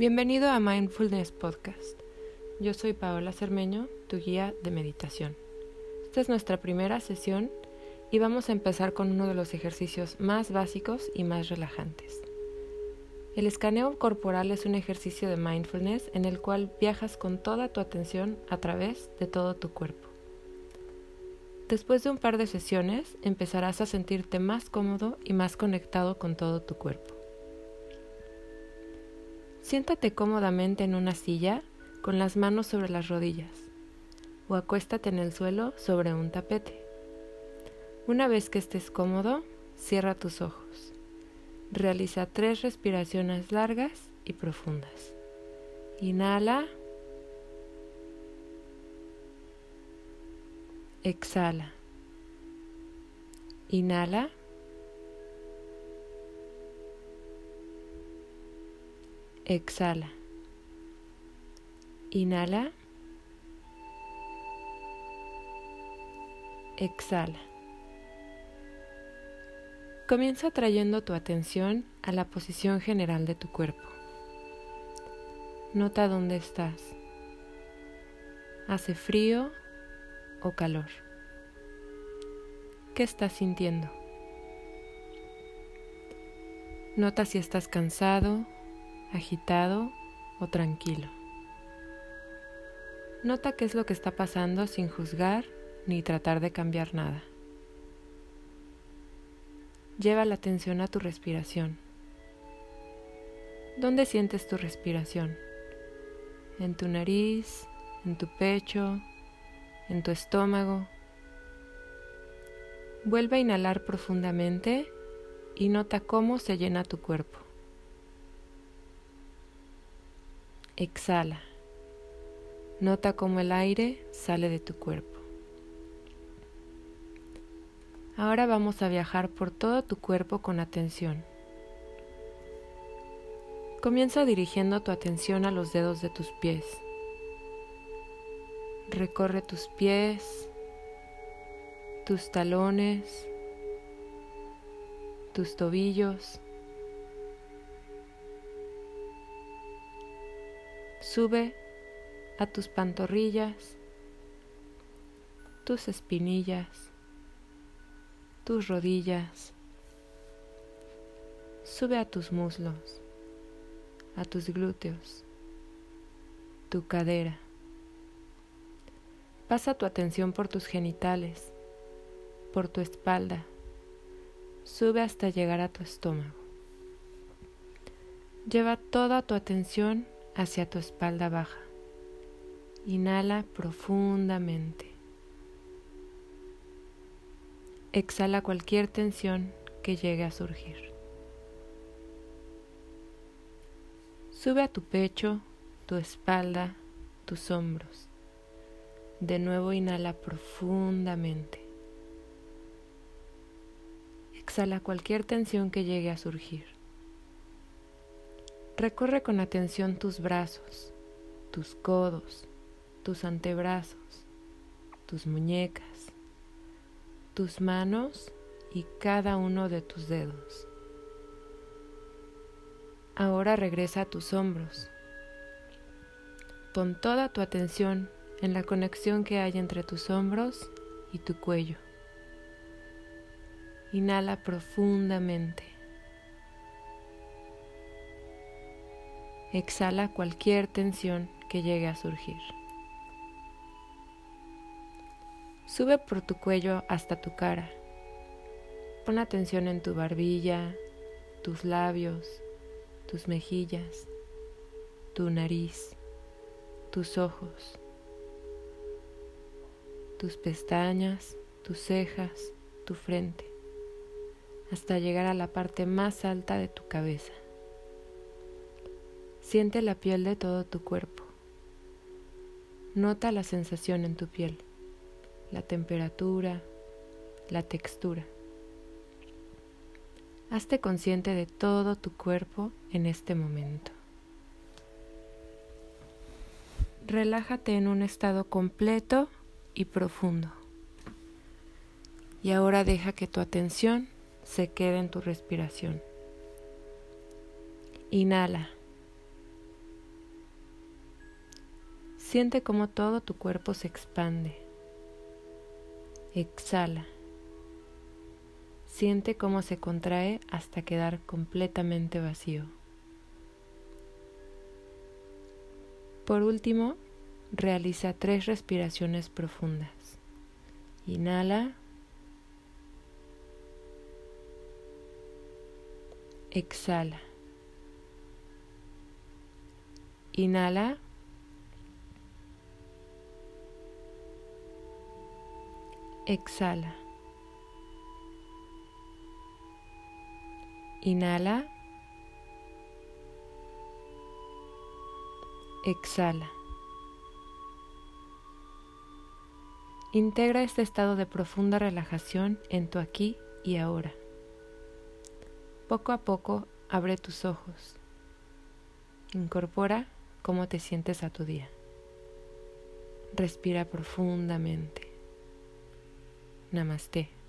Bienvenido a Mindfulness Podcast. Yo soy Paola Cermeño, tu guía de meditación. Esta es nuestra primera sesión y vamos a empezar con uno de los ejercicios más básicos y más relajantes. El escaneo corporal es un ejercicio de mindfulness en el cual viajas con toda tu atención a través de todo tu cuerpo. Después de un par de sesiones empezarás a sentirte más cómodo y más conectado con todo tu cuerpo. Siéntate cómodamente en una silla con las manos sobre las rodillas o acuéstate en el suelo sobre un tapete. Una vez que estés cómodo, cierra tus ojos. Realiza tres respiraciones largas y profundas. Inhala. Exhala. Inhala. Exhala. Inhala. Exhala. Comienza trayendo tu atención a la posición general de tu cuerpo. Nota dónde estás. ¿Hace frío o calor? ¿Qué estás sintiendo? Nota si estás cansado agitado o tranquilo. Nota qué es lo que está pasando sin juzgar ni tratar de cambiar nada. Lleva la atención a tu respiración. ¿Dónde sientes tu respiración? ¿En tu nariz? ¿En tu pecho? ¿En tu estómago? Vuelve a inhalar profundamente y nota cómo se llena tu cuerpo. Exhala. Nota cómo el aire sale de tu cuerpo. Ahora vamos a viajar por todo tu cuerpo con atención. Comienza dirigiendo tu atención a los dedos de tus pies. Recorre tus pies, tus talones, tus tobillos, Sube a tus pantorrillas, tus espinillas, tus rodillas. Sube a tus muslos, a tus glúteos, tu cadera. Pasa tu atención por tus genitales, por tu espalda. Sube hasta llegar a tu estómago. Lleva toda tu atención hacia tu espalda baja. Inhala profundamente. Exhala cualquier tensión que llegue a surgir. Sube a tu pecho, tu espalda, tus hombros. De nuevo inhala profundamente. Exhala cualquier tensión que llegue a surgir. Recorre con atención tus brazos, tus codos, tus antebrazos, tus muñecas, tus manos y cada uno de tus dedos. Ahora regresa a tus hombros. Pon toda tu atención en la conexión que hay entre tus hombros y tu cuello. Inhala profundamente. Exhala cualquier tensión que llegue a surgir. Sube por tu cuello hasta tu cara. Pon atención en tu barbilla, tus labios, tus mejillas, tu nariz, tus ojos, tus pestañas, tus cejas, tu frente, hasta llegar a la parte más alta de tu cabeza. Siente la piel de todo tu cuerpo. Nota la sensación en tu piel, la temperatura, la textura. Hazte consciente de todo tu cuerpo en este momento. Relájate en un estado completo y profundo. Y ahora deja que tu atención se quede en tu respiración. Inhala. Siente cómo todo tu cuerpo se expande. Exhala. Siente cómo se contrae hasta quedar completamente vacío. Por último, realiza tres respiraciones profundas. Inhala. Exhala. Inhala. Exhala. Inhala. Exhala. Integra este estado de profunda relajación en tu aquí y ahora. Poco a poco abre tus ojos. Incorpora cómo te sientes a tu día. Respira profundamente. Namaste.